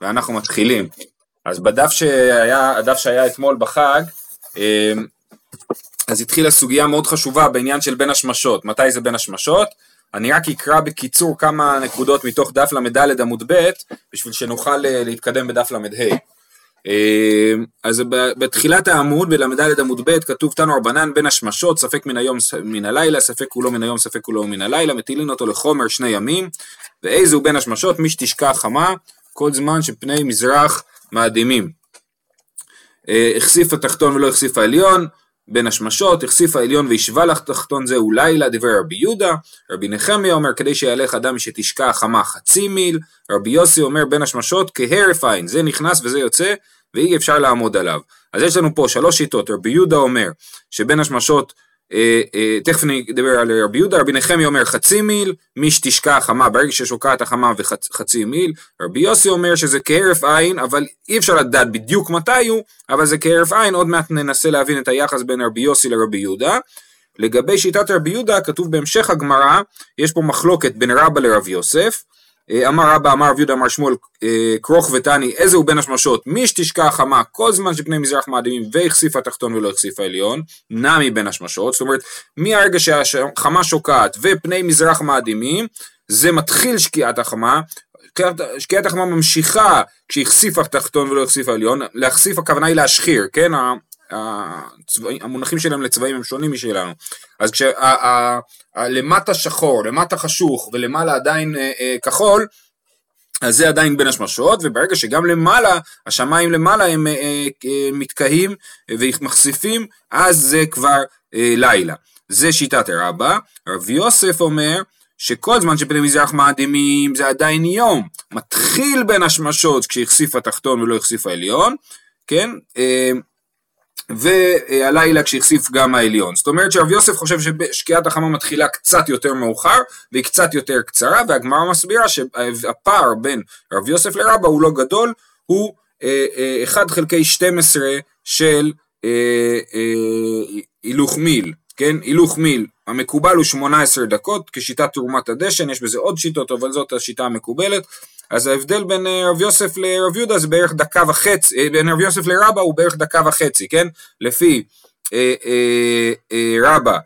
ואנחנו מתחילים. אז בדף שהיה, הדף שהיה אתמול בחג, אמ, אז התחילה סוגיה מאוד חשובה בעניין של בין השמשות. מתי זה בין השמשות? אני רק אקרא בקיצור כמה נקודות מתוך דף ל"ד עמוד ב', בשביל שנוכל אה, להתקדם בדף ל"ה. אמ, אז בתחילת העמוד, בל"ד עמוד ב', כתוב תנו רבנן בין השמשות, ספק מן היום מן הלילה, ספק כולו מן היום, ספק כולו מן הלילה, מטילין אותו לחומר שני ימים, ואיזו בין השמשות, מי שתשקע חמה, כל זמן שפני מזרח מאדימים. אה, החשיף התחתון ולא החשיף העליון, בין השמשות, החשיף העליון וישבה לך תחתון זהו לילה, דברי רבי יהודה, רבי נחמיה אומר כדי שיהלך אדם שתשקע חמה חצי מיל, רבי יוסי אומר בין השמשות כהרף עין, זה נכנס וזה יוצא ואי אפשר לעמוד עליו. אז יש לנו פה שלוש שיטות, רבי יהודה אומר שבין השמשות תכף נדבר על רבי יהודה, רבי נחמי אומר חצי מיל, מי שתשקע החמה, ברגע ששוקעת החמה וחצי מיל, רבי יוסי אומר שזה כהרף עין, אבל אי אפשר לדעת בדיוק מתי הוא, אבל זה כהרף עין, עוד מעט ננסה להבין את היחס בין רבי יוסי לרבי יהודה. לגבי שיטת רבי יהודה, כתוב בהמשך הגמרא, יש פה מחלוקת בין רבא לרבי יוסף, אה, אמר רבא, אמר רב יהודה, אמר שמואל, אה, כרוך ותני, איזה הוא בין השמשות? מי שתשקע חמה כל זמן שפני מזרח מאדימים והחשיף התחתון ולא החשיף העליון, נמי בין השמשות, זאת אומרת, מהרגע שהחמה שוקעת ופני מזרח מאדימים, זה מתחיל שקיעת החמה, שקיעת החמה ממשיכה כשהחשיף התחתון ולא החשיף העליון, להחשיף הכוונה היא להשחיר, כן? הצבעים, המונחים שלהם לצבעים הם שונים משלנו. אז כשלמטה שחור, למטה חשוך ולמעלה עדיין אה, אה, כחול, אז זה עדיין בין השמשות, וברגע שגם למעלה, השמיים למעלה הם אה, אה, מתקהים ומחשיפים, אז זה כבר אה, לילה. זה שיטת הרבה. רב יוסף אומר שכל זמן שפני מזרח מאדימים זה עדיין יום. מתחיל בין השמשות כשהחשיף התחתון ולא החשיף העליון, כן? אה, והלילה כשהחשיף גם העליון. זאת אומרת שרב יוסף חושב ששקיעת החמה מתחילה קצת יותר מאוחר והיא קצת יותר קצרה והגמרא מסבירה שהפער בין רב יוסף לרבא הוא לא גדול, הוא 1 אה, אה, חלקי 12 של אה, הילוך מיל, כן? הילוך מיל המקובל הוא 18 דקות כשיטת תרומת הדשן, יש בזה עוד שיטות אבל זאת השיטה המקובלת אז ההבדל בין אה, רב יוסף לרב יהודה זה בערך דקה וחצי, אה, בין רב יוסף לרבה הוא בערך דקה וחצי, כן? לפי אה, אה, אה, רבה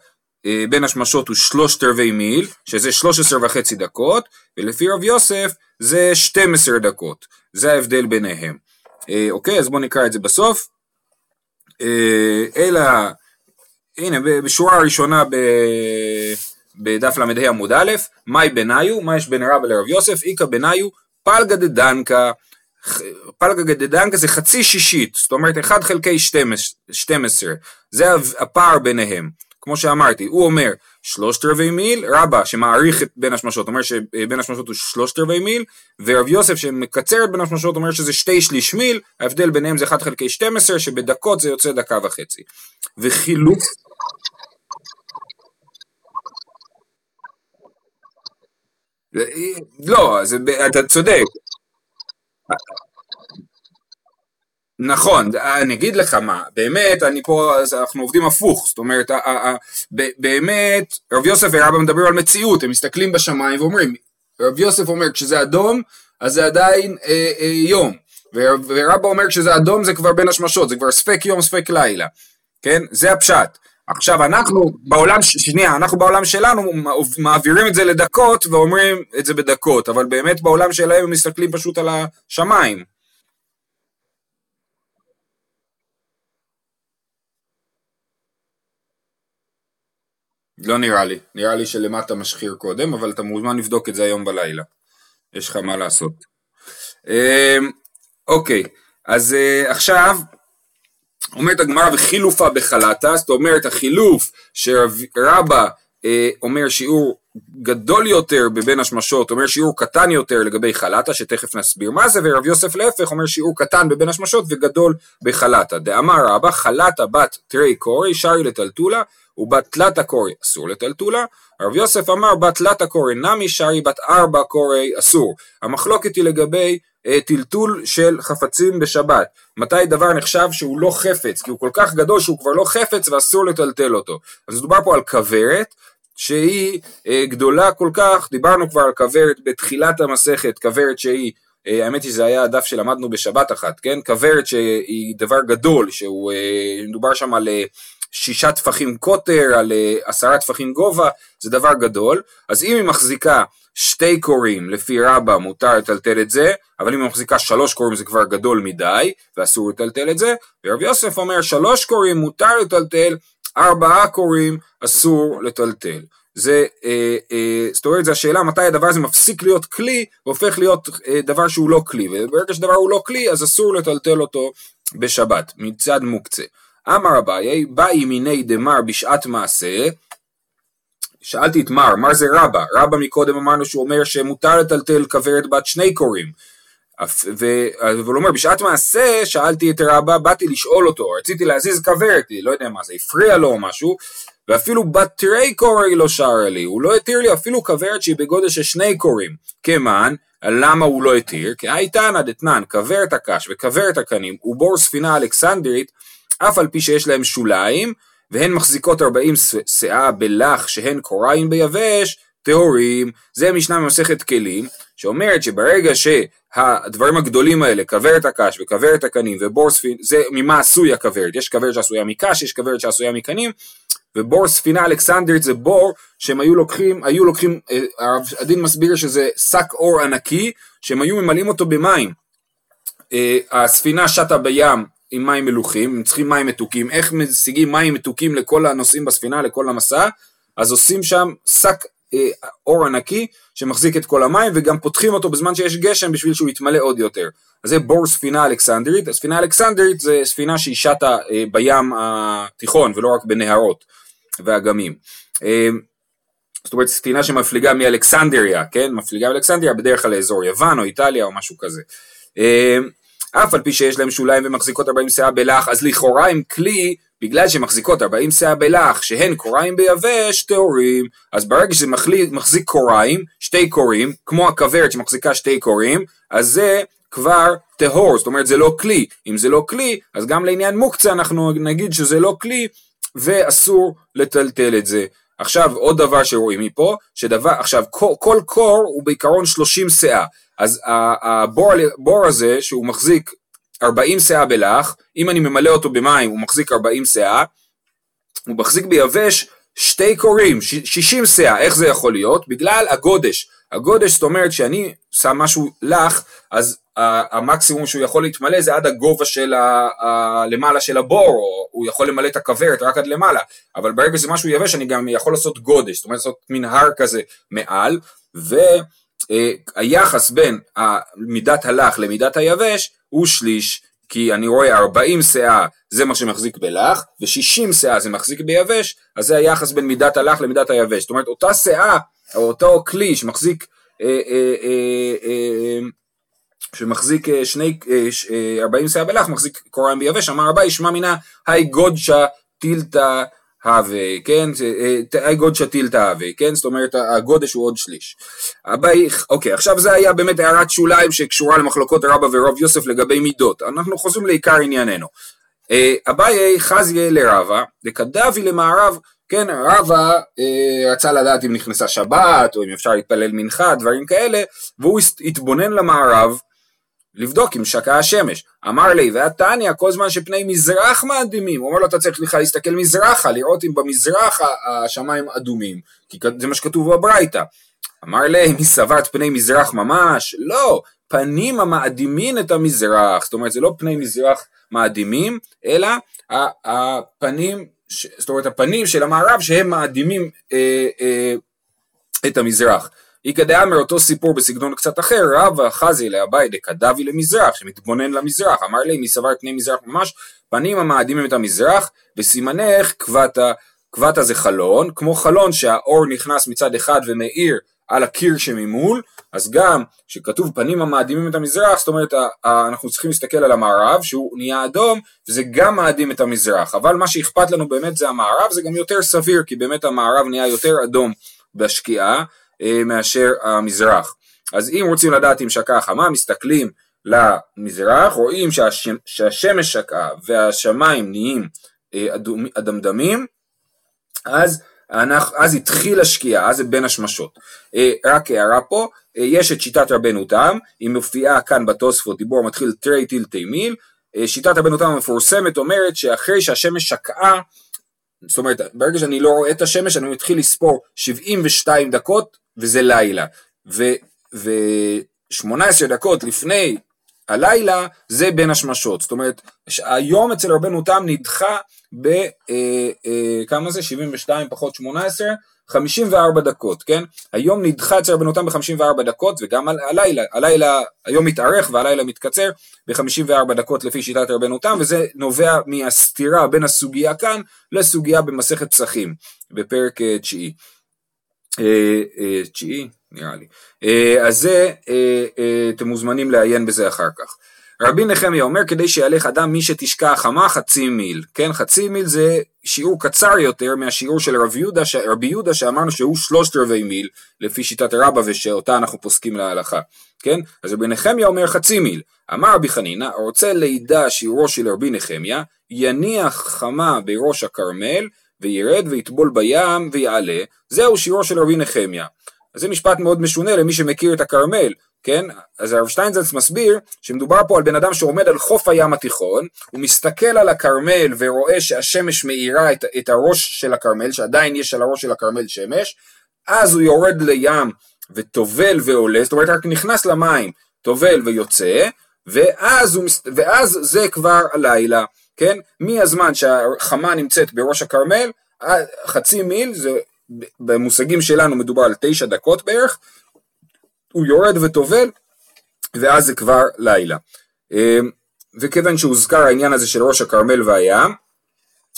אה, בין השמשות הוא שלושת רבעי מיל, שזה שלוש עשרה וחצי דקות, ולפי רב יוסף זה 12 דקות, זה ההבדל ביניהם. אה, אוקיי, אז בואו נקרא את זה בסוף. אה, אלא, הנה, בשורה הראשונה ב... בדף ל"ה עמוד א', מאי בניו, מה יש בין רבא לרב יוסף, איכא בניו, פלגה דדנקה, פלגה דדנקה זה חצי שישית, זאת אומרת 1 חלקי 12, זה הפער ביניהם. כמו שאמרתי, הוא אומר שלושת רבעי מיל, רבא שמעריך את בין השמשות אומר שבין השמשות הוא שלושת רבעי מיל, ורב יוסף שמקצר את בין השמשות אומר שזה שתי שליש מיל, ההבדל ביניהם זה 1 חלקי 12, שבדקות זה יוצא דקה וחצי. וחילוף... לא, אתה צודק. נכון, אני אגיד לך מה, באמת, אני פה, אנחנו עובדים הפוך, זאת אומרת, באמת, רב יוסף ורבא מדברים על מציאות, הם מסתכלים בשמיים ואומרים, רב יוסף אומר, כשזה אדום, אז זה עדיין אה, אה, יום, ורבא אומר, כשזה אדום זה כבר בין השמשות, זה כבר ספק יום, ספק לילה, כן? זה הפשט. עכשיו אנחנו בעולם, שנייה, אנחנו בעולם שלנו מעבירים את זה לדקות ואומרים את זה בדקות, אבל באמת בעולם שלהם הם מסתכלים פשוט על השמיים. לא נראה לי, נראה לי שלמטה משחיר קודם, אבל אתה מוזמן לבדוק את זה היום בלילה. יש לך מה לעשות. אמ, אוקיי, אז אה, עכשיו אומרת הגמרא וחילופה בחלטה, זאת אומרת החילוף שרבא אה, אומר שיעור גדול יותר בבין השמשות, אומר שיעור קטן יותר לגבי חלטה, שתכף נסביר מה זה, ורב יוסף להפך אומר שיעור קטן בבין השמשות וגדול בחלטה. דאמר רבא חלטה בת תרי קורי שרי לטלטולה ובת תלת הקורי אסור לטלטולה, רב יוסף אמר בת תלת הקורי נמי שרי בת ארבע קורי אסור. המחלוקת היא לגבי טלטול של חפצים בשבת. מתי דבר נחשב שהוא לא חפץ, כי הוא כל כך גדול שהוא כבר לא חפץ ואסור לטלטל אותו. אז מדובר פה על כוורת, שהיא אה, גדולה כל כך, דיברנו כבר על כוורת בתחילת המסכת, כוורת שהיא אה, האמת היא שזה היה הדף שלמדנו בשבת אחת, כן? כוורת שהיא דבר גדול, שהוא אה, מדובר שם על אה, שישה טפחים קוטר, על עשרה טפחים גובה, זה דבר גדול, אז אם היא מחזיקה שתי קורים לפי רבא מותר לטלטל את זה, אבל אם היא מחזיקה שלוש קורים זה כבר גדול מדי, ואסור לטלטל את זה, ורב יוסף אומר שלוש קורים מותר לטלטל, ארבעה קורים אסור לטלטל. זה, אה, אה, זאת אומרת, זו השאלה מתי הדבר הזה מפסיק להיות כלי והופך להיות אה, דבר שהוא לא כלי, וברגע שדבר הוא לא כלי אז אסור לטלטל אותו בשבת, מצד מוקצה. אמר אביי, באי מיני דמר בשעת מעשה, שאלתי את מר, מר זה רבא, רבא מקודם אמרנו שהוא אומר שמותר לטלטל כוורת בת שני קוראים, והוא אומר בשעת מעשה שאלתי את רבא, באתי לשאול אותו, רציתי להזיז כוורת, לא יודע מה זה, הפריע לו או משהו, ואפילו בת תרי קורי לא שרה לי, הוא לא התיר לי אפילו כוורת שהיא בגודל של שני קורים. כמן, למה הוא לא התיר? כי הייתנא דתנן, כוורת הקש וכוורת הקנים ובור ספינה אלכסנדרית, אף על פי שיש להם שוליים, והן מחזיקות ארבעים שאה בלח שהן קוריים ביבש, טהורים. זה משנה ממסכת כלים, שאומרת שברגע שהדברים הגדולים האלה, כוורת הקש וכוורת הקנים ובור ספינה, זה ממה עשוי הכוורת, יש כוורת שעשויה מקש, יש כוורת שעשויה מקנים, ובור ספינה אלכסנדרית זה בור שהם היו לוקחים, היו לוקחים, אה, הדין מסביר שזה שק אור ענקי, שהם היו ממלאים אותו במים. אה, הספינה שטה בים עם מים מלוכים, הם צריכים מים מתוקים, איך משיגים מים מתוקים לכל הנוסעים בספינה, לכל המסע, אז עושים שם שק אה, אור ענקי שמחזיק את כל המים וגם פותחים אותו בזמן שיש גשם בשביל שהוא יתמלא עוד יותר. אז זה בור ספינה אלכסנדרית, הספינה האלכסנדרית זה ספינה שהיא שטה אה, בים התיכון ולא רק בנהרות ואגמים. אה, זאת אומרת ספינה שמפליגה מאלכסנדריה, כן? מפליגה מאלכסנדריה בדרך כלל לאזור יוון או איטליה או משהו כזה. אף על פי שיש להם שוליים ומחזיקות 40 שאה בלח, אז לכאורה הם כלי בגלל שהן מחזיקות 40 שאה בלח, שהן קוריים ביבש, טהורים, אז ברגע שזה מחליט, מחזיק קוריים, שתי קורים, כמו הכוורת שמחזיקה שתי קורים, אז זה כבר טהור, זאת אומרת זה לא כלי. אם זה לא כלי, אז גם לעניין מוקצה אנחנו נגיד שזה לא כלי, ואסור לטלטל את זה. עכשיו עוד דבר שרואים מפה, שדבר, עכשיו כל, כל קור הוא בעיקרון 30 שאה, אז הבור הזה שהוא מחזיק 40 שאה בלח, אם אני ממלא אותו במים הוא מחזיק 40 שאה, הוא מחזיק ביבש שתי קורים, 60 שאה, איך זה יכול להיות? בגלל הגודש. הגודש זאת אומרת שאני שם משהו לח, אז המקסימום שהוא יכול להתמלא זה עד הגובה של ה, ה, למעלה של הבור, או הוא יכול למלא את הכוורת רק עד למעלה, אבל ברגע שזה משהו יבש אני גם יכול לעשות גודש, זאת אומרת לעשות מין הר כזה מעל, והיחס בין מידת הלח למידת היבש הוא שליש, כי אני רואה 40 שאה זה מה שמחזיק בלח, ו-60 שאה זה מחזיק ביבש, אז זה היחס בין מידת הלח למידת היבש. זאת אומרת, אותה שאה, או אותו כלי שמחזיק, אה, אה, אה, אה, שמחזיק אה, שני, אה, 40 אה, שאה בלח, מחזיק קוריים ביבש, אמר רבי, ישמע מינה, היי גודשה טילתא הווה, כן, תאי גודשא טילתא הווה, כן, זאת אומרת הגודש הוא עוד שליש. אביי, אוקיי, עכשיו זה היה באמת הערת שוליים שקשורה למחלוקות רבא ורב יוסף לגבי מידות, אנחנו חוזרים לעיקר ענייננו. אה, אביי חזיה לרבא, דקדבי למערב, כן, רבא אה, רצה לדעת אם נכנסה שבת, או אם אפשר להתפלל מנחה, דברים כאלה, והוא התבונן למערב, לבדוק אם שקעה השמש. אמר לי, והתניא, כל זמן שפני מזרח מאדימים, הוא אומר לו, אתה צריך לך להסתכל מזרחה, לראות אם במזרח השמיים אדומים, כי זה מה שכתוב בברייתא. אמר לי, מי סברת פני מזרח ממש? לא, פנים המאדימין את המזרח, זאת אומרת, זה לא פני מזרח מאדימים, אלא הפנים, זאת אומרת, הפנים של המערב שהם מאדימים אה, אה, את המזרח. איכא דאמר אותו סיפור בסגנון קצת אחר, רבא חזי לאביי דקדבי למזרח, שמתבונן למזרח, אמר לי מי סבר פני מזרח ממש, פנים המאדימים את המזרח, וסימנך כבתה, כבתה זה חלון, כמו חלון שהאור נכנס מצד אחד ומאיר על הקיר שממול, אז גם שכתוב פנים המאדימים את המזרח, זאת אומרת אנחנו צריכים להסתכל על המערב שהוא נהיה אדום וזה גם מאדים את המזרח, אבל מה שאכפת לנו באמת זה המערב, זה גם יותר סביר כי באמת המערב נהיה יותר אדום בשקיעה מאשר המזרח. אז אם רוצים לדעת אם שקעה חמה, מסתכלים למזרח, רואים שהשמש, שהשמש שקעה והשמיים נהיים אה, אדמדמים, אז אנחנו, אז התחיל השקיעה, אז זה בין השמשות. אה, רק הערה פה, אה, יש את שיטת רבנו תם, היא מופיעה כאן בתוספות, דיבור מתחיל תרי טילתי מיל, אה, שיטת רבנו תם המפורסמת אומרת שאחרי שהשמש שקעה, זאת אומרת, ברגע שאני לא רואה את השמש, אני מתחיל לספור 72 דקות, וזה לילה. ו-18 דקות לפני הלילה זה בין השמשות, זאת אומרת היום אצל רבנו תם נדחה ב... אה, אה, כמה זה? 72 פחות 18? 54 דקות, כן? היום נדחה אצל רבנו תם ב-54 דקות וגם הלילה, הלילה היום מתארך והלילה מתקצר ב-54 דקות לפי שיטת רבנו תם וזה נובע מהסתירה בין הסוגיה כאן לסוגיה במסכת פסחים בפרק אה, תשיעי. תשיעי? נראה לי. אה, אז זה, אה, אה, אתם מוזמנים לעיין בזה אחר כך. רבי נחמיה אומר כדי שיהלך אדם מי שתשקע החמה חצי מיל, כן חצי מיל זה שיעור קצר יותר מהשיעור של רבי יהודה, רבי יהודה שאמרנו שהוא שלושת רבעי מיל לפי שיטת רבא ושאותה אנחנו פוסקים להלכה, כן אז רבי נחמיה אומר חצי מיל, אמר רבי חנינא רוצה לידע שיעורו של רבי נחמיה יניח חמה בראש הכרמל וירד ויטבול בים ויעלה. זהו שיעורו של רבי נחמיה. אז זה משפט מאוד משונה למי שמכיר את הכרמל, כן? אז הרב שטיינזלץ מסביר שמדובר פה על בן אדם שעומד על חוף הים התיכון, הוא מסתכל על הכרמל ורואה שהשמש מאירה את, את הראש של הכרמל, שעדיין יש על הראש של הכרמל שמש, אז הוא יורד לים וטובל ועולה, זאת אומרת רק נכנס למים, טובל ויוצא, ואז, הוא, ואז זה כבר הלילה, כן? מהזמן שהחמה נמצאת בראש הכרמל, חצי מיל זה במושגים שלנו מדובר על תשע דקות בערך, הוא יורד וטובל, ואז זה כבר לילה. אמ, וכיוון שהוזכר העניין הזה של ראש הכרמל והים,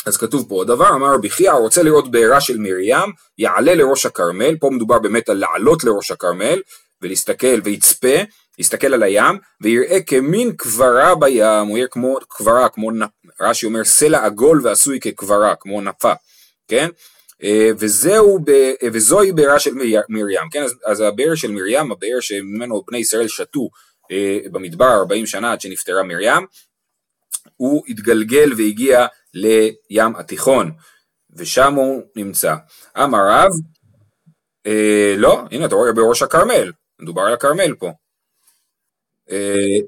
אז כתוב פה עוד דבר, אמר רבי חייא, רוצה לראות בעירה של מרים, יעלה לראש הכרמל, פה מדובר באמת על לעלות לראש הכרמל, ולהסתכל ויצפה, יסתכל על הים, ויראה כמין קברה בים, הוא יהיה כמו קברה, כמו, רש"י אומר, סלע עגול ועשוי כקברה, כמו נפה, כן? אה, וזהו, ב, אה, וזוהי בארה של מרים, כן, אז, אז הבאר של מרים, הבאר שממנו בני ישראל שתו אה, במדבר 40 שנה עד שנפטרה מרים, הוא התגלגל והגיע לים התיכון, ושם הוא נמצא. אמר רב, אה, לא, הנה אתה רואה בראש הכרמל, מדובר על הכרמל פה. אה,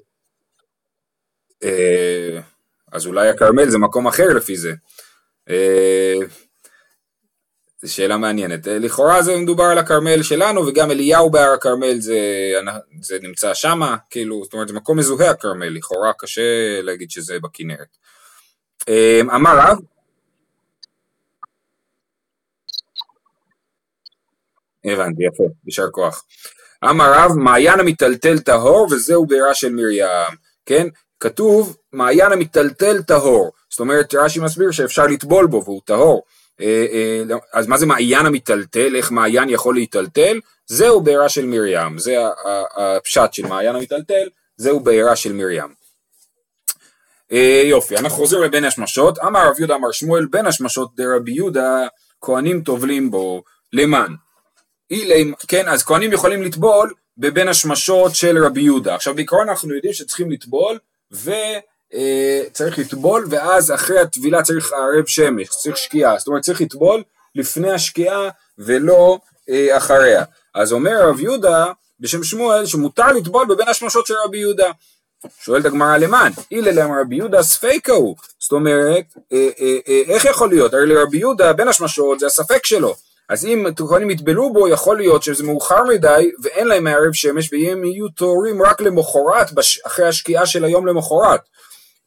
אה, אז אולי הכרמל זה מקום אחר לפי זה. אה, זו שאלה מעניינת. לכאורה זה מדובר על הכרמל שלנו, וגם אליהו בהר הכרמל זה, זה נמצא שמה, כאילו, זאת אומרת זה מקום מזוהה הכרמל, לכאורה קשה להגיד שזה בכנרת. אמ, אמר רב, הבנתי, יפה, יישר כוח. אמר רב, מעיין המטלטל טהור וזהו בעירה של מרים, כן? כתוב מעיין המטלטל טהור, זאת אומרת רש"י מסביר שאפשר לטבול בו והוא טהור. אה, אה, אז מה זה מעיין המיטלטל, איך מעיין יכול להיטלטל? זהו בעירה של מרים, זה הפשט של מעיין המיטלטל, זהו בעירה של מרים. אה, יופי, אנחנו חוזרים לבין השמשות, אמר רב יהודה אמר שמואל, בין השמשות דרבי יהודה, כהנים טובלים בו, למען. כן, אז כהנים יכולים לטבול בבין השמשות של רבי יהודה. עכשיו בעיקרון אנחנו יודעים שצריכים לטבול, ו... אה, לטבול ואז אחרי הטבילה צריך ערב שמש, צריך שקיעה, זאת אומרת צריך לטבול לפני השקיעה ולא אה, אחריה. אז אומר רב יהודה בשם שמואל שמותר לטבול בבין השמשות של רבי יהודה. שואלת הגמרא למען, אילה למה רבי יהודה ספיקה הוא, זאת אומרת, אה, אה, אה, איך יכול להיות? הרי לרבי יהודה בין השמשות זה הספק שלו, אז אם כהנים יטבלו בו, יכול להיות שזה מאוחר מדי ואין להם מערב שמש והם יהיו טהורים רק למחרת, אחרי השקיעה של היום למחרת.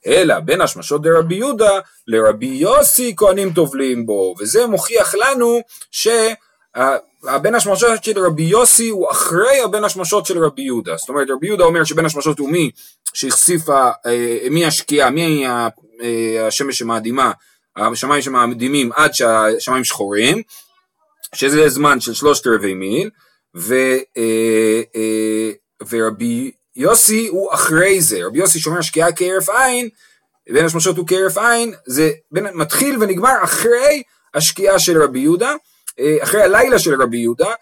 אלא בין השמשות דרבי יהודה לרבי יוסי כהנים טובלים בו, וזה מוכיח לנו שהבן השמשות של רבי יוסי הוא אחרי הבן השמשות של רבי יהודה, זאת אומרת רבי יהודה אומר שבן השמשות הוא מי שהחשיפה, אה, מי השקיעה, מי אה, השמש שמאדימה, השמיים שמאדימים עד שהשמיים שחורים, שזה זמן של שלושת רבעי מיל, ו, אה, ורבי יוסי הוא אחרי זה, רבי יוסי שאומר שקיעה כהרף עין, בין השמשות הוא כהרף עין, זה בין, מתחיל ונגמר אחרי השקיעה של רבי יהודה, אה, אחרי הלילה של רבי יהודה,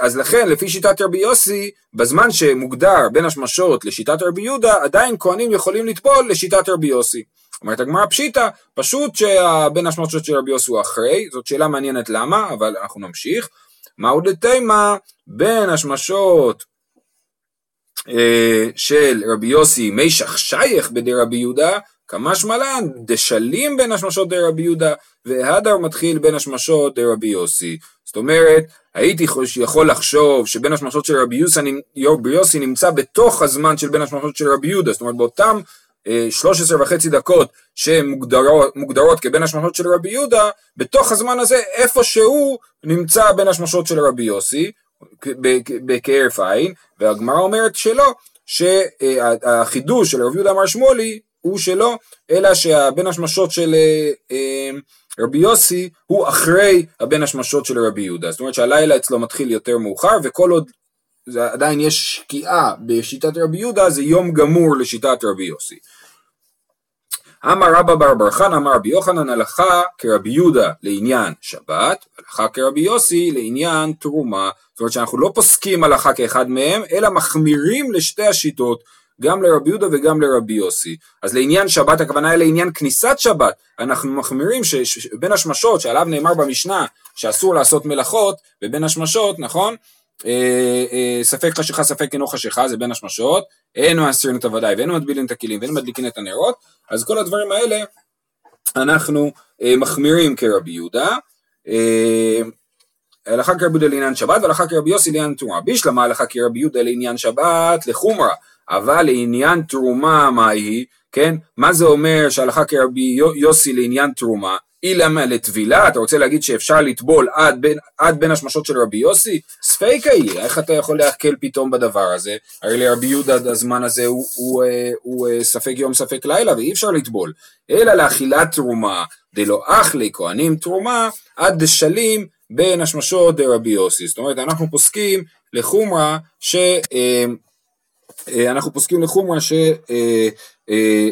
אז לכן לפי שיטת רבי יוסי, בזמן שמוגדר בין השמשות לשיטת רבי יהודה, עדיין כהנים יכולים לטבול לשיטת רבי יוסי. אומרת הגמרא פשיטא, פשוט שבין השמשות של רבי יוסי הוא אחרי, זאת שאלה מעניינת למה, אבל אנחנו נמשיך. מהו דתימה בין השמשות אה, של רבי יוסי מישך שייך בדי רבי יהודה, כמשמע לן דשלים בין השמשות די רבי יהודה, והדר מתחיל בין השמשות די רבי יוסי. זאת אומרת, הייתי יכול לחשוב שבין השמשות של רבי יוסי נמצא בתוך הזמן של בין השמשות של רבי יהודה, זאת אומרת באותם 13 אה, וחצי דקות שמוגדרות כבין השמשות של רבי יהודה, בתוך הזמן הזה איפשהו נמצא בין השמשות של רבי יוסי, בכהרף עין, והגמרא אומרת שלא, שהחידוש של רבי יהודה אמר שמואלי הוא שלא, אלא שהבין השמשות של אה, אה, רבי יוסי הוא אחרי הבין השמשות של רבי יהודה. זאת אומרת שהלילה אצלו מתחיל יותר מאוחר, וכל עוד זה עדיין יש שקיעה בשיטת רבי יהודה, זה יום גמור לשיטת רבי יוסי. אמר רבא בר בר חנא אמר רבי יוחנן הלכה כרבי יהודה לעניין שבת, הלכה כרבי יוסי לעניין תרומה. זאת אומרת שאנחנו לא פוסקים הלכה כאחד מהם, אלא מחמירים לשתי השיטות. גם לרבי יהודה וגם לרבי יוסי. אז לעניין שבת הכוונה היא לעניין כניסת שבת, אנחנו מחמירים שבין השמשות שעליו נאמר במשנה שאסור לעשות מלאכות, ובין השמשות, נכון? אה, אה, ספק חשיכה ספק אינו חשיכה זה בין השמשות, אינו מאסירים את הוודאי ואינו מטבילים את הכלים ואינו מדליקים את הנרות, אז כל הדברים האלה אנחנו אה, מחמירים כרבי יהודה. הלכה כרבי יהודה לעניין שבת והלכה כרבי יוסי לעניין תרומה. בישלמה הלכה כרבי יהודה לעניין שבת לחומרה, אבל לעניין תרומה מה היא, כן? מה זה אומר שהלכה כרבי יוסי לעניין תרומה? אילמה לטבילה, אתה רוצה להגיד שאפשר לטבול עד בין, עד בין השמשות של רבי יוסי? ספיקה היא, איך אתה יכול להקל פתאום בדבר הזה? הרי לרבי יהודה הזמן הזה הוא, הוא, הוא, הוא הוא ספק יום ספק לילה ואי אפשר לטבול, אלא לאכילת תרומה, דלא אכלי כהנים תרומה, עד דשלים בין השמשות דרבי יוסי. זאת אומרת, אנחנו פוסקים לחומרה ש... אה, אה, אנחנו פוסקים לחומרה שאפשר, אה,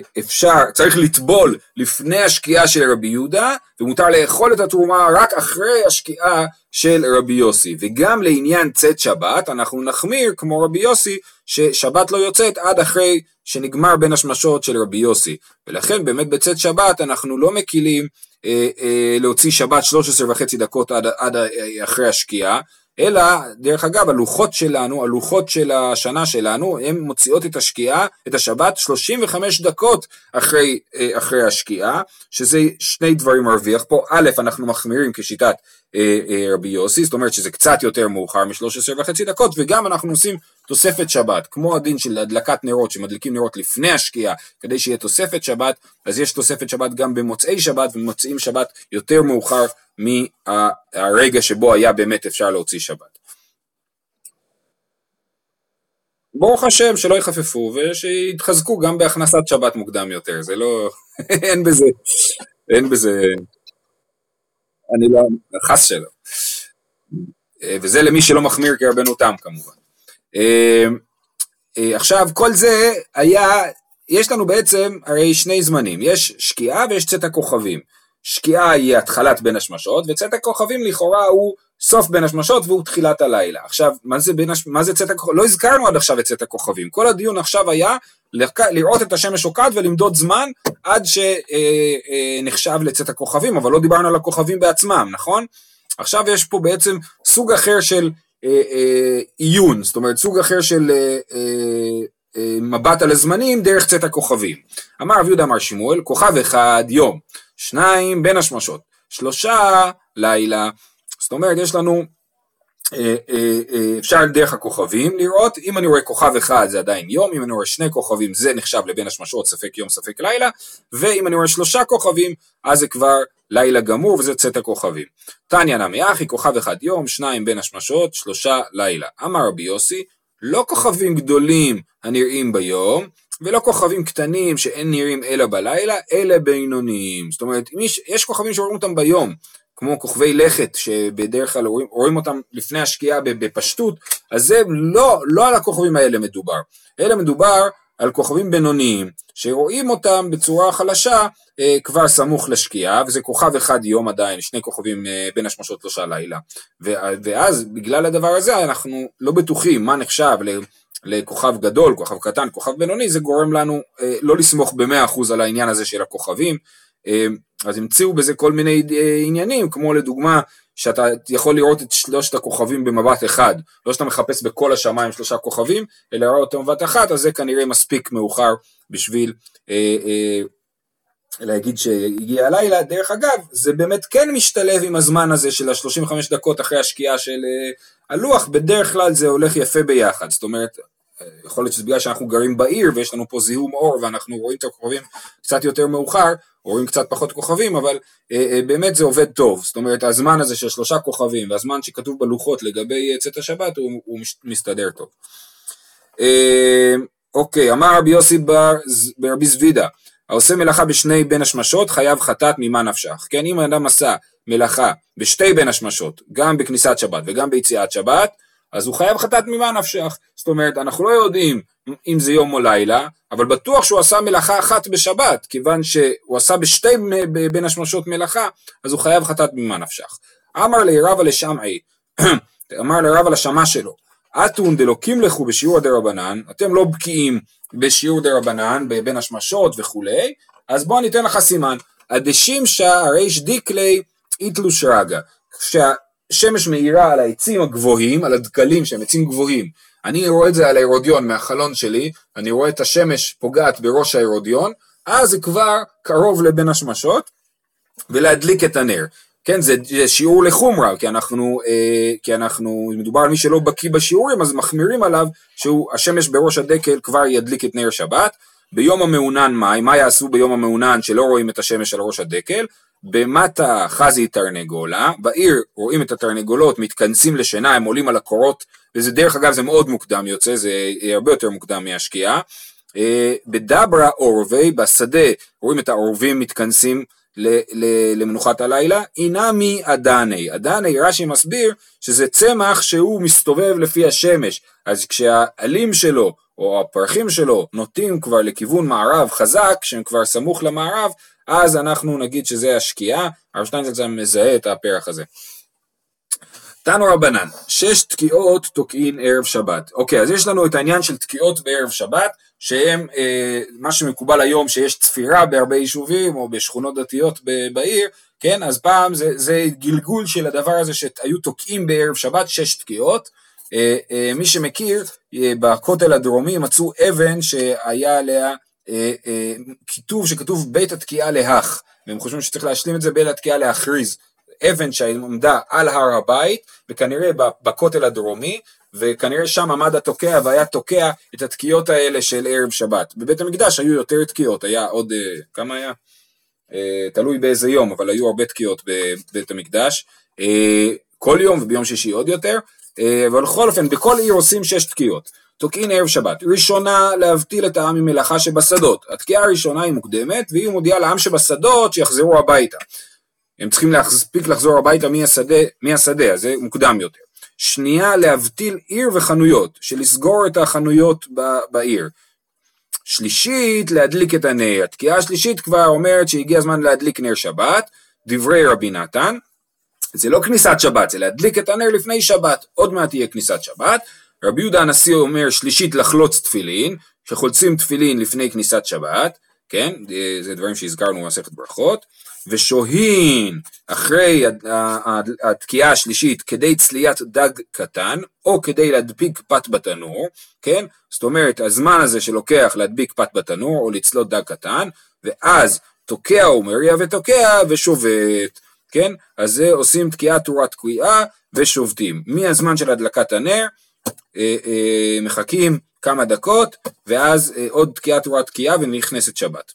צריך לטבול לפני השקיעה של רבי יהודה, ומותר לאכול את התרומה רק אחרי השקיעה של רבי יוסי. וגם לעניין צאת שבת, אנחנו נחמיר כמו רבי יוסי, ששבת לא יוצאת עד אחרי שנגמר בין השמשות של רבי יוסי. ולכן באמת בצאת שבת אנחנו לא מקילים אה, אה, להוציא שבת 13 וחצי דקות עד, עד אחרי השקיעה, אלא, דרך אגב, הלוחות שלנו, הלוחות של השנה שלנו, הן מוציאות את השקיעה, את השבת, 35 דקות אחרי, אה, אחרי השקיעה, שזה שני דברים מרוויח פה. א', אנחנו מחמירים כשיטת אה, אה, רבי יוסי, זאת אומרת שזה קצת יותר מאוחר מ-13 וחצי דקות, וגם אנחנו עושים תוספת שבת, כמו הדין של הדלקת נרות, שמדליקים נרות לפני השקיעה, כדי שיהיה תוספת שבת, אז יש תוספת שבת גם במוצאי שבת, ומוצאים שבת יותר מאוחר מהרגע שבו היה באמת אפשר להוציא שבת. ברוך השם שלא יחפפו ושיתחזקו גם בהכנסת שבת מוקדם יותר, זה לא, אין בזה, אין בזה, אני לא, חס שלא. וזה למי שלא מחמיר כרבנו תם כמובן. עכשיו כל זה היה, יש לנו בעצם הרי שני זמנים, יש שקיעה ויש צאת הכוכבים. שקיעה היא התחלת בין השמשות, וצאת הכוכבים לכאורה הוא סוף בין השמשות והוא תחילת הלילה. עכשיו, מה זה, בין הש... מה זה צאת הכוכבים? לא הזכרנו עד עכשיו את צאת הכוכבים. כל הדיון עכשיו היה לראות את השמש שוקעת ולמדוד זמן עד שנחשב אה, אה, לצאת הכוכבים, אבל לא דיברנו על הכוכבים בעצמם, נכון? עכשיו יש פה בעצם סוג אחר של אה, אה, עיון, זאת אומרת סוג אחר של אה, אה, אה מבט על הזמנים דרך צאת הכוכבים. אמר רב יהודה אמר שמואל, כוכב אחד יום. שניים בין השמשות, שלושה לילה, זאת אומרת יש לנו, אה, אה, אה, אפשר דרך הכוכבים לראות, אם אני רואה כוכב אחד זה עדיין יום, אם אני רואה שני כוכבים זה נחשב לבין השמשות ספק יום ספק לילה, ואם אני רואה שלושה כוכבים אז זה כבר לילה גמור וזה צאת הכוכבים. תניא נמי אחי כוכב אחד יום, שניים בין השמשות, שלושה לילה. אמר רבי יוסי, לא כוכבים גדולים הנראים ביום, ולא כוכבים קטנים שאין נראים אלא בלילה, אלא בינוניים. זאת אומרת, יש, יש כוכבים שרואים אותם ביום, כמו כוכבי לכת, שבדרך כלל רואים, רואים אותם לפני השקיעה בפשטות, אז זה לא, לא על הכוכבים האלה מדובר, אלא מדובר על כוכבים בינוניים, שרואים אותם בצורה חלשה אה, כבר סמוך לשקיעה, וזה כוכב אחד יום עדיין, שני כוכבים אה, בין השמשות שלושה לילה. ואז בגלל הדבר הזה אנחנו לא בטוחים מה נחשב לכוכב גדול, כוכב קטן, כוכב בינוני, זה גורם לנו אה, לא לסמוך במאה אחוז על העניין הזה של הכוכבים. אה, אז המציאו בזה כל מיני אה, עניינים, כמו לדוגמה שאתה יכול לראות את שלושת הכוכבים במבט אחד, לא שאתה מחפש בכל השמיים שלושה כוכבים, אלא לראות אותם במבט אחת, אז זה כנראה מספיק מאוחר בשביל אה, אה, להגיד שהגיע הלילה. דרך אגב, זה באמת כן משתלב עם הזמן הזה של ה-35 דקות אחרי השקיעה של אה, הלוח, בדרך כלל זה הולך יפה ביחד, זאת אומרת, יכול להיות שזה בגלל שאנחנו גרים בעיר ויש לנו פה זיהום אור ואנחנו רואים את הכוכבים קצת יותר מאוחר, רואים קצת פחות כוכבים, אבל אה, אה, באמת זה עובד טוב, זאת אומרת הזמן הזה של שלושה כוכבים והזמן שכתוב בלוחות לגבי צאת השבת הוא, הוא מסתדר טוב. אה, אוקיי, אמר רבי יוסי בר, ברבי זבידה, העושה מלאכה בשני בין השמשות חייב חטאת ממה נפשך, כן אם אדם עשה מלאכה בשתי בין השמשות, גם בכניסת שבת וגם ביציאת שבת, אז הוא חייב חטאת ממה נפשך, זאת אומרת אנחנו לא יודעים אם זה יום או לילה, אבל בטוח שהוא עשה מלאכה אחת בשבת, כיוון שהוא עשה בשתי בין השמשות מלאכה, אז הוא חייב חטאת ממה נפשך. אמר לי רבא לשמעי, אמר לרבא לשמה שלו, אתון דלוקים לכו בשיעור דרבנן, אתם לא בקיאים בשיעור דרבנן, בין השמשות וכולי, אז בואו ניתן לך סימן. הדשימשה ריש דיקלי איתלו שרגא. כשהשמש מאירה על העצים הגבוהים, על הדקלים שהם עצים גבוהים, אני רואה את זה על האירודיון מהחלון שלי, אני רואה את השמש פוגעת בראש האירודיון, אז זה כבר קרוב לבין השמשות, ולהדליק את הנר. כן, זה, זה שיעור לחומרה, כי אנחנו, אה, כי אנחנו, מדובר על מי שלא בקיא בשיעורים, אז מחמירים עליו שהשמש בראש הדקל כבר ידליק את נר שבת. ביום המעונן מאי, מה יעשו ביום המעונן שלא רואים את השמש על ראש הדקל? במטה חזי תרנגולה, בעיר רואים את התרנגולות מתכנסים לשינה, הם עולים על הקורות, וזה דרך אגב זה מאוד מוקדם יוצא, זה הרבה יותר מוקדם מהשקיעה. אה, בדברה עורבי, בשדה רואים את העורבים מתכנסים למנוחת הלילה, אינמי אדני. אדני, רש"י מסביר שזה צמח שהוא מסתובב לפי השמש, אז כשהעלים שלו או הפרחים שלו נוטים כבר לכיוון מערב חזק, שהם כבר סמוך למערב, אז אנחנו נגיד שזה השקיעה, הרב שטיינזלץ מזהה את הפרח הזה. תנו רבנן, שש תקיעות תוקעין ערב שבת. אוקיי, אז יש לנו את העניין של תקיעות בערב שבת, שהם אה, מה שמקובל היום שיש צפירה בהרבה יישובים או בשכונות דתיות בעיר, כן, אז פעם זה, זה גלגול של הדבר הזה שהיו תוקעים בערב שבת שש תקיעות. אה, אה, מי שמכיר, אה, בכותל הדרומי מצאו אבן שהיה עליה כיתוב שכתוב בית התקיעה להך, והם חושבים שצריך להשלים את זה בית התקיעה להכריז. אבן שעמדה על הר הבית, וכנראה בכותל הדרומי, וכנראה שם עמד התוקע והיה תוקע את התקיעות האלה של ערב שבת. בבית המקדש היו יותר תקיעות, היה עוד, uh, כמה היה? תלוי באיזה יום, אבל היו הרבה תקיעות בבית המקדש. כל יום וביום שישי עוד יותר, אבל בכל אופן, בכל עיר עושים שש תקיעות. תוקעין ערב שבת. ראשונה, להבטיל את העם ממלאכה שבשדות. התקיעה הראשונה היא מוקדמת, והיא מודיעה לעם שבשדות שיחזרו הביתה. הם צריכים להספיק לחזור הביתה מהשדה, מהשדה, אז זה מוקדם יותר. שנייה, להבטיל עיר וחנויות, שלסגור את החנויות בעיר. שלישית, להדליק את הנר. התקיעה השלישית כבר אומרת שהגיע הזמן להדליק נר שבת, דברי רבי נתן. זה לא כניסת שבת, זה להדליק את הנר לפני שבת, עוד מעט תהיה כניסת שבת. רבי יהודה הנשיא אומר שלישית לחלוץ תפילין, שחולצים תפילין לפני כניסת שבת, כן, זה דברים שהזכרנו במסכת ברכות. ושוהין אחרי התקיעה השלישית כדי צליית דג קטן, או כדי להדביק פת בתנור, כן? זאת אומרת, הזמן הזה שלוקח להדביק פת בתנור, או לצלות דג קטן, ואז תוקע ומריע ותוקע ושובת, כן? אז זה עושים תקיעה תורת תקיעה ושובתים. מהזמן של הדלקת הנר, מחכים כמה דקות, ואז אה, עוד תקיעה תורת תקיעה ונכנסת שבת.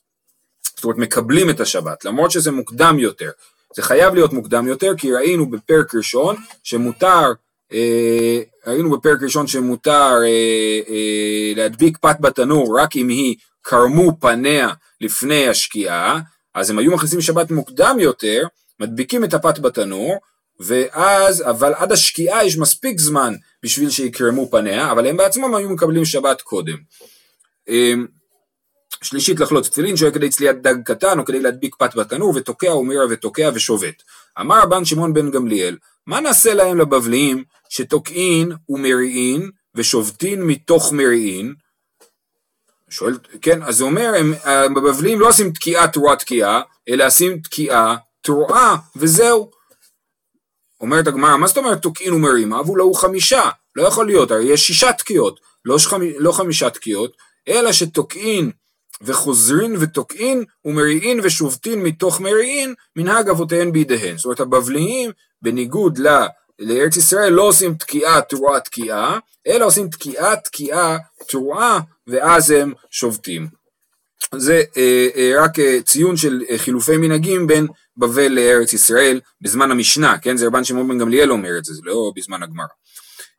זאת אומרת מקבלים את השבת, למרות שזה מוקדם יותר. זה חייב להיות מוקדם יותר, כי ראינו בפרק ראשון שמותר, אה, ראינו בפרק ראשון שמותר אה, אה, להדביק פת בתנור רק אם היא קרמו פניה לפני השקיעה, אז הם היו מכניסים שבת מוקדם יותר, מדביקים את הפת בתנור, ואז, אבל עד השקיעה יש מספיק זמן בשביל שיקרמו פניה, אבל הם בעצמם היו מקבלים שבת קודם. שלישית לחלוץ תפילין, שוהה כדי צליית דג קטן או כדי להדביק פת בתנור ותוקע ומירה ותוקע ושובת. אמר רבן שמעון בן גמליאל, מה נעשה להם לבבליים שתוקעין ומריעין ושובתין מתוך מריעין? שואל, כן, אז הוא אומר, הם, הבבליים לא עושים תקיעה תרועה תקיעה, אלא עושים תקיעה תרועה וזהו. אומרת הגמרא, מה זאת אומרת תוקעין ומריעין? אבו להו חמישה, לא יכול להיות, הרי יש שישה תקיעות, לא, שחמי, לא חמישה תקיעות, אלא שתוקעין וחוזרין ותוקעין ומריעין ושובתין מתוך מריעין מנהג אבותיהן בידיהן. זאת אומרת הבבליים בניגוד ל... לארץ ישראל לא עושים תקיעה תרועה תקיעה, אלא עושים תקיעה תקיעה תרועה ואז הם שובתים. זה אה, אה, רק אה, ציון של אה, חילופי מנהגים בין בבל לארץ ישראל בזמן המשנה, כן? זה רבן שמעון בן גמליאל אומר את זה, זה לא בזמן הגמרא.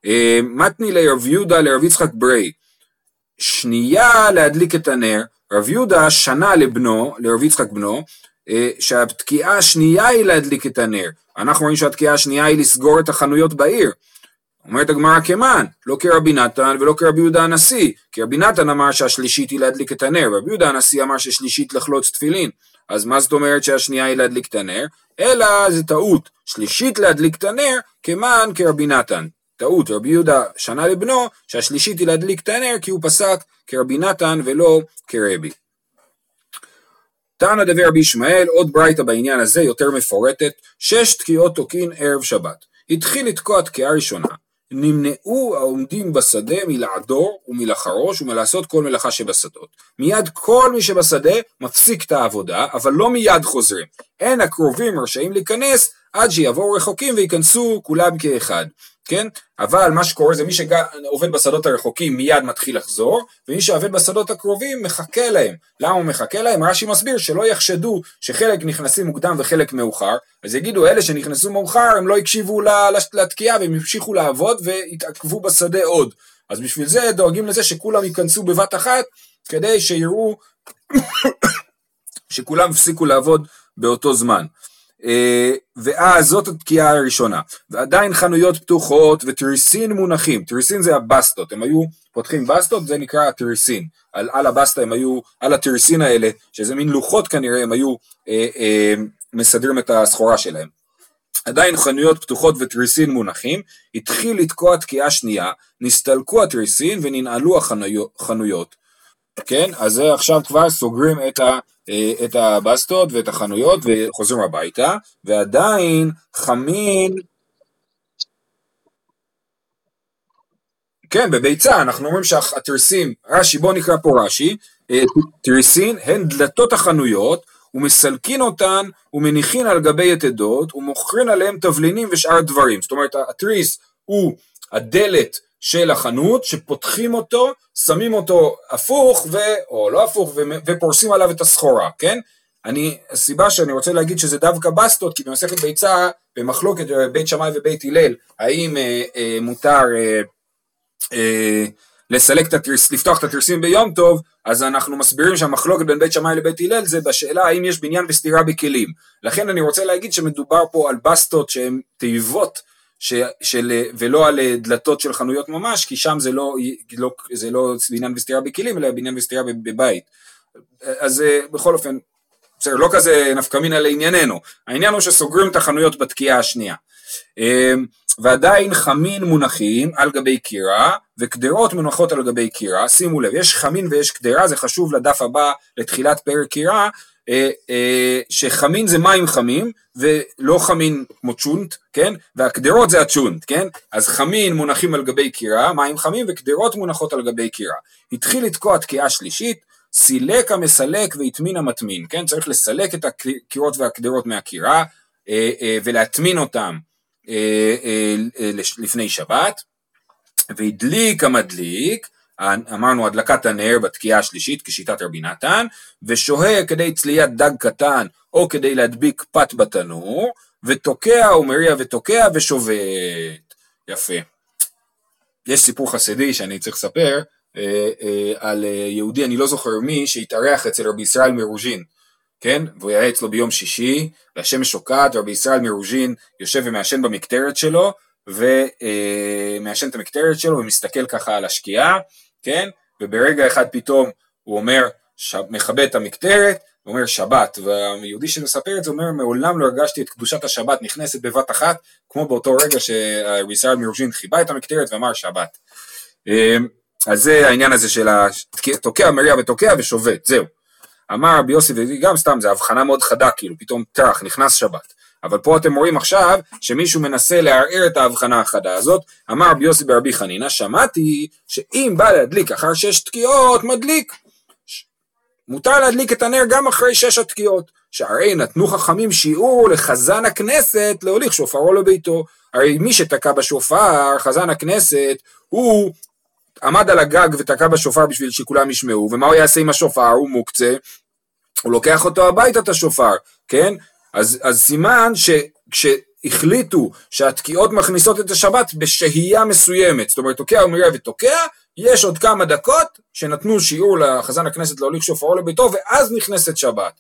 אה, מתני לרב יהודה לרב יצחק ברי, שנייה להדליק את הנר, רב יהודה שנה לבנו, לרב יצחק בנו, אה, שהתקיעה השנייה היא להדליק את הנר. אנחנו רואים שהתקיעה השנייה היא לסגור את החנויות בעיר. אומרת הגמרא כמן, לא כרבי נתן ולא כרבי יהודה הנשיא, כי רבי נתן אמר שהשלישית היא להדליק את הנר, ורבי יהודה הנשיא אמר ששלישית לחלוץ תפילין. אז מה זאת אומרת שהשנייה היא להדליק את הנר? אלא זה טעות, שלישית להדליק את הנר כמן כרבי נתן. טעות, רבי יהודה שנה לבנו שהשלישית היא להדליק את הנר כי הוא פסק כרבי נתן ולא כרבי. תנא דבר רבי ישמעאל, עוד ברייתא בעניין הזה יותר מפורטת, שש תקיעות תוקין ערב שבת. התחיל לתקוע תקיעה ראשונה, נמנעו העומדים בשדה מלעדור ומלחרוש ומלעשות כל מלאכה שבשדות. מיד כל מי שבשדה מפסיק את העבודה, אבל לא מיד חוזרים. אין הקרובים רשאים להיכנס עד שיבואו רחוקים וייכנסו כולם כאחד. כן? אבל מה שקורה זה מי שעובד בשדות הרחוקים מיד מתחיל לחזור, ומי שעובד בשדות הקרובים מחכה להם. למה הוא מחכה להם? רש"י מסביר שלא יחשדו שחלק נכנסים מוקדם וחלק מאוחר, אז יגידו אלה שנכנסו מאוחר הם לא הקשיבו לתקיעה והם המשיכו לעבוד והתעכבו בשדה עוד. אז בשביל זה דואגים לזה שכולם ייכנסו בבת אחת, כדי שיראו שכולם הפסיקו לעבוד באותו זמן. אה, ואז זאת התקיעה הראשונה, ועדיין חנויות פתוחות ותריסין מונחים, תריסין זה הבסטות, הם היו פותחים בסטות, זה נקרא התריסין, על, על הבסטה הם היו, על התריסין האלה, שזה מין לוחות כנראה, הם היו אה, אה, מסדרים את הסחורה שלהם. עדיין חנויות פתוחות ותריסין מונחים, התחיל לתקוע תקיעה שנייה, נסתלקו התריסין וננעלו החנויות. כן? אז זה עכשיו כבר סוגרים את, ה, את הבסטות ואת החנויות וחוזרים הביתה, ועדיין חמין... כן, בביצה, אנחנו אומרים שהתריסים, רש"י, בואו נקרא פה רש"י, אה, תריסין הן דלתות החנויות, ומסלקין אותן ומניחין על גבי יתדות ומוכרין עליהם תבלינים ושאר דברים. זאת אומרת, התריס הוא הדלת של החנות שפותחים אותו, שמים אותו הפוך ו... או לא הפוך ו... ופורסים עליו את הסחורה, כן? אני, הסיבה שאני רוצה להגיד שזה דווקא בסטות, כי במסכת ביצה, במחלוקת בית שמאי ובית הלל, האם אה, אה, מותר אה, אה, לסלק את התרס, לפתוח את התרסים ביום טוב, אז אנחנו מסבירים שהמחלוקת בין בית שמאי לבית הלל זה בשאלה האם יש בניין וסתירה בכלים. לכן אני רוצה להגיד שמדובר פה על בסטות שהן תיבות ש, של, ולא על אה, דלתות של חנויות ממש, כי שם זה לא, לא, זה לא בניין וסתירה בכלים, אלא בניין וסתירה בבית. אז אה, בכל אופן, בסדר, לא כזה נפקא מינה לענייננו, העניין הוא שסוגרים את החנויות בתקיעה השנייה. אמ, ועדיין חמין מונחים על גבי קירה, וקדרות מונחות על גבי קירה, שימו לב, יש חמין ויש קדרה, זה חשוב לדף הבא לתחילת פרק קירה, אה, אה, שחמין זה מים חמים ולא חמין כמו צ'ונט, כן? והקדרות זה הצ'ונט, כן? אז חמין מונחים על גבי קירה, מים חמים וקדרות מונחות על גבי קירה. התחיל לתקוע תקיעה שלישית, סילק המסלק והטמין המטמין, כן? צריך לסלק את הקירות והקדרות מהקירה אה, ולהטמין אותם לפני שבת, והדליק המדליק אמרנו הדלקת הנר בתקיעה השלישית כשיטת רבי נתן, ושוהה כדי צליית דג קטן או כדי להדביק פת בתנור, ותוקע ומריע ותוקע ושובת. יפה. יש סיפור חסידי שאני צריך לספר אה, אה, על אה, יהודי, אני לא זוכר מי, שהתארח אצל רבי ישראל מרוז'ין, כן? והוא היה אצלו ביום שישי, והשמש שוקעת, רבי ישראל מרוז'ין יושב ומעשן במקטרת שלו, ומעשן את המקטרת שלו ומסתכל ככה על השקיעה, כן? וברגע אחד פתאום הוא אומר, ש... מכבה את המקטרת, הוא אומר שבת, והיהודי שמספר את זה אומר מעולם לא הרגשתי את קדושת השבת נכנסת בבת אחת, כמו באותו רגע שריסאל מירושין חיבה את המקטרת ואמר שבת. אמ, אז זה העניין הזה של התוקע מריע ותוקע ושובת, זהו. אמר רבי יוסי, וגם סתם, זו הבחנה מאוד חדה, כאילו, פתאום טראח, נכנס שבת. אבל פה אתם רואים עכשיו שמישהו מנסה לערער את ההבחנה החדה הזאת. אמר רבי יוסי ברבי חנינא, שמעתי שאם בא להדליק אחר שש תקיעות, מדליק. מותר להדליק את הנר גם אחרי שש התקיעות. שהרי נתנו חכמים שיעור לחזן הכנסת להוליך שופרו לביתו. הרי מי שתקע בשופר, חזן הכנסת, הוא עמד על הגג ותקע בשופר בשביל שכולם ישמעו, ומה הוא יעשה עם השופר? הוא מוקצה, הוא לוקח אותו הביתה את השופר, כן? אז, אז סימן שכשהחליטו שהתקיעות מכניסות את השבת בשהייה מסוימת, זאת אומרת תוקע ומריע ותוקע, יש עוד כמה דקות שנתנו שיעור לחזן הכנסת להוליך שופרו לביתו ואז נכנסת שבת.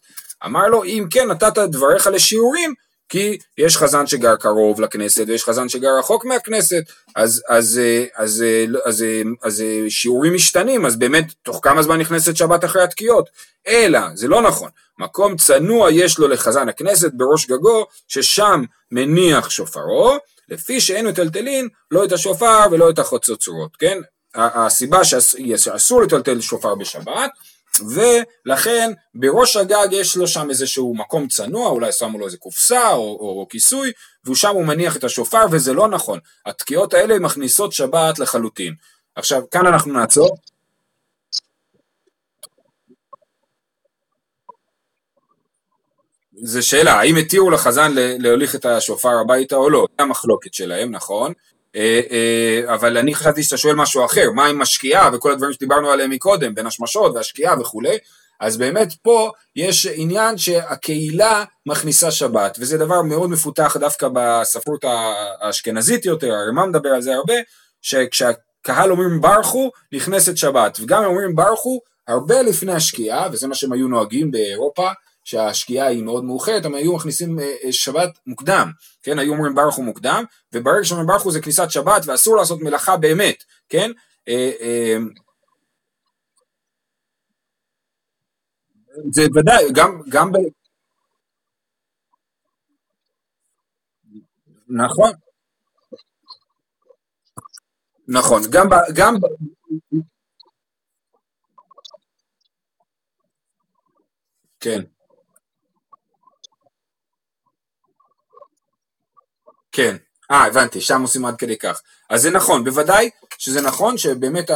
אמר לו אם כן נתת דבריך לשיעורים כי יש חזן שגר קרוב לכנסת ויש חזן שגר רחוק מהכנסת, אז, אז, אז, אז, אז, אז שיעורים משתנים, אז באמת תוך כמה זמן נכנסת שבת אחרי התקיעות? אלא, זה לא נכון, מקום צנוע יש לו לחזן הכנסת בראש גגו, ששם מניח שופרו, לפי שאין מטלטלין לא את השופר ולא את החוצוצרות, כן? הסיבה שאסור לטלטל שופר בשבת, ולכן בראש הגג יש לו שם איזשהו מקום צנוע, אולי שמו לו איזה קופסה או, או, או כיסוי, ושם הוא מניח את השופר וזה לא נכון. התקיעות האלה מכניסות שבת לחלוטין. עכשיו, כאן אנחנו נעצור. זה שאלה, האם התירו לחזן להוליך את השופר הביתה או לא, זה המחלוקת שלהם, נכון? אה, אה, אבל אני חשבתי שאתה שואל משהו אחר, מה עם השקיעה וכל הדברים שדיברנו עליהם מקודם, בין השמשות והשקיעה וכולי, אז באמת פה יש עניין שהקהילה מכניסה שבת, וזה דבר מאוד מפותח דווקא בספרות האשכנזית יותר, הרמ"א מדבר על זה הרבה, שכשהקהל אומרים ברכו, נכנסת שבת, וגם אומרים ברכו, הרבה לפני השקיעה, וזה מה שהם היו נוהגים באירופה, שהשקיעה היא מאוד מאוחרת, הם היו מכניסים אה, אה, שבת מוקדם, כן, היו אומרים ברכו מוקדם, וברגע שאומרים ברכו זה כניסת שבת ואסור לעשות מלאכה באמת, כן? אה, זה ודאי, גם, גם ב... נכון, נכון, גם, ב, גם, כן. כן, אה הבנתי, שם עושים עד כדי כך. אז זה נכון, בוודאי שזה נכון שבאמת,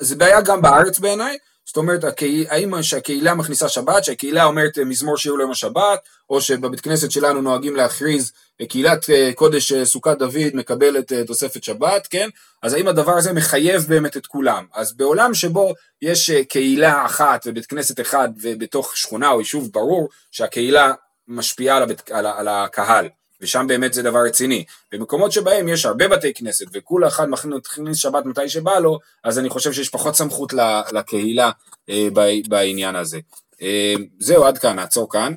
זה בעיה גם בארץ בעיניי, זאת אומרת, האם שהקהילה מכניסה שבת, שהקהילה אומרת אה, מזמור שיעור ליום השבת, או שבבית כנסת שלנו נוהגים להכריז אה, קהילת אה, קודש סוכת דוד מקבלת תוספת שבת, כן? אז האם הדבר הזה מחייב באמת את כולם? אז בעולם שבו יש קהילה אחת ובית כנסת אחד ובתוך שכונה או יישוב ברור שהקהילה משפיעה על, הבית, על, על הקהל, ושם באמת זה דבר רציני. במקומות שבהם יש הרבה בתי כנסת וכול אחד מכניס שבת מתי שבא לו, אז אני חושב שיש פחות סמכות לקהילה אה, בעניין הזה. אה, זהו, עד כאן, נעצור כאן.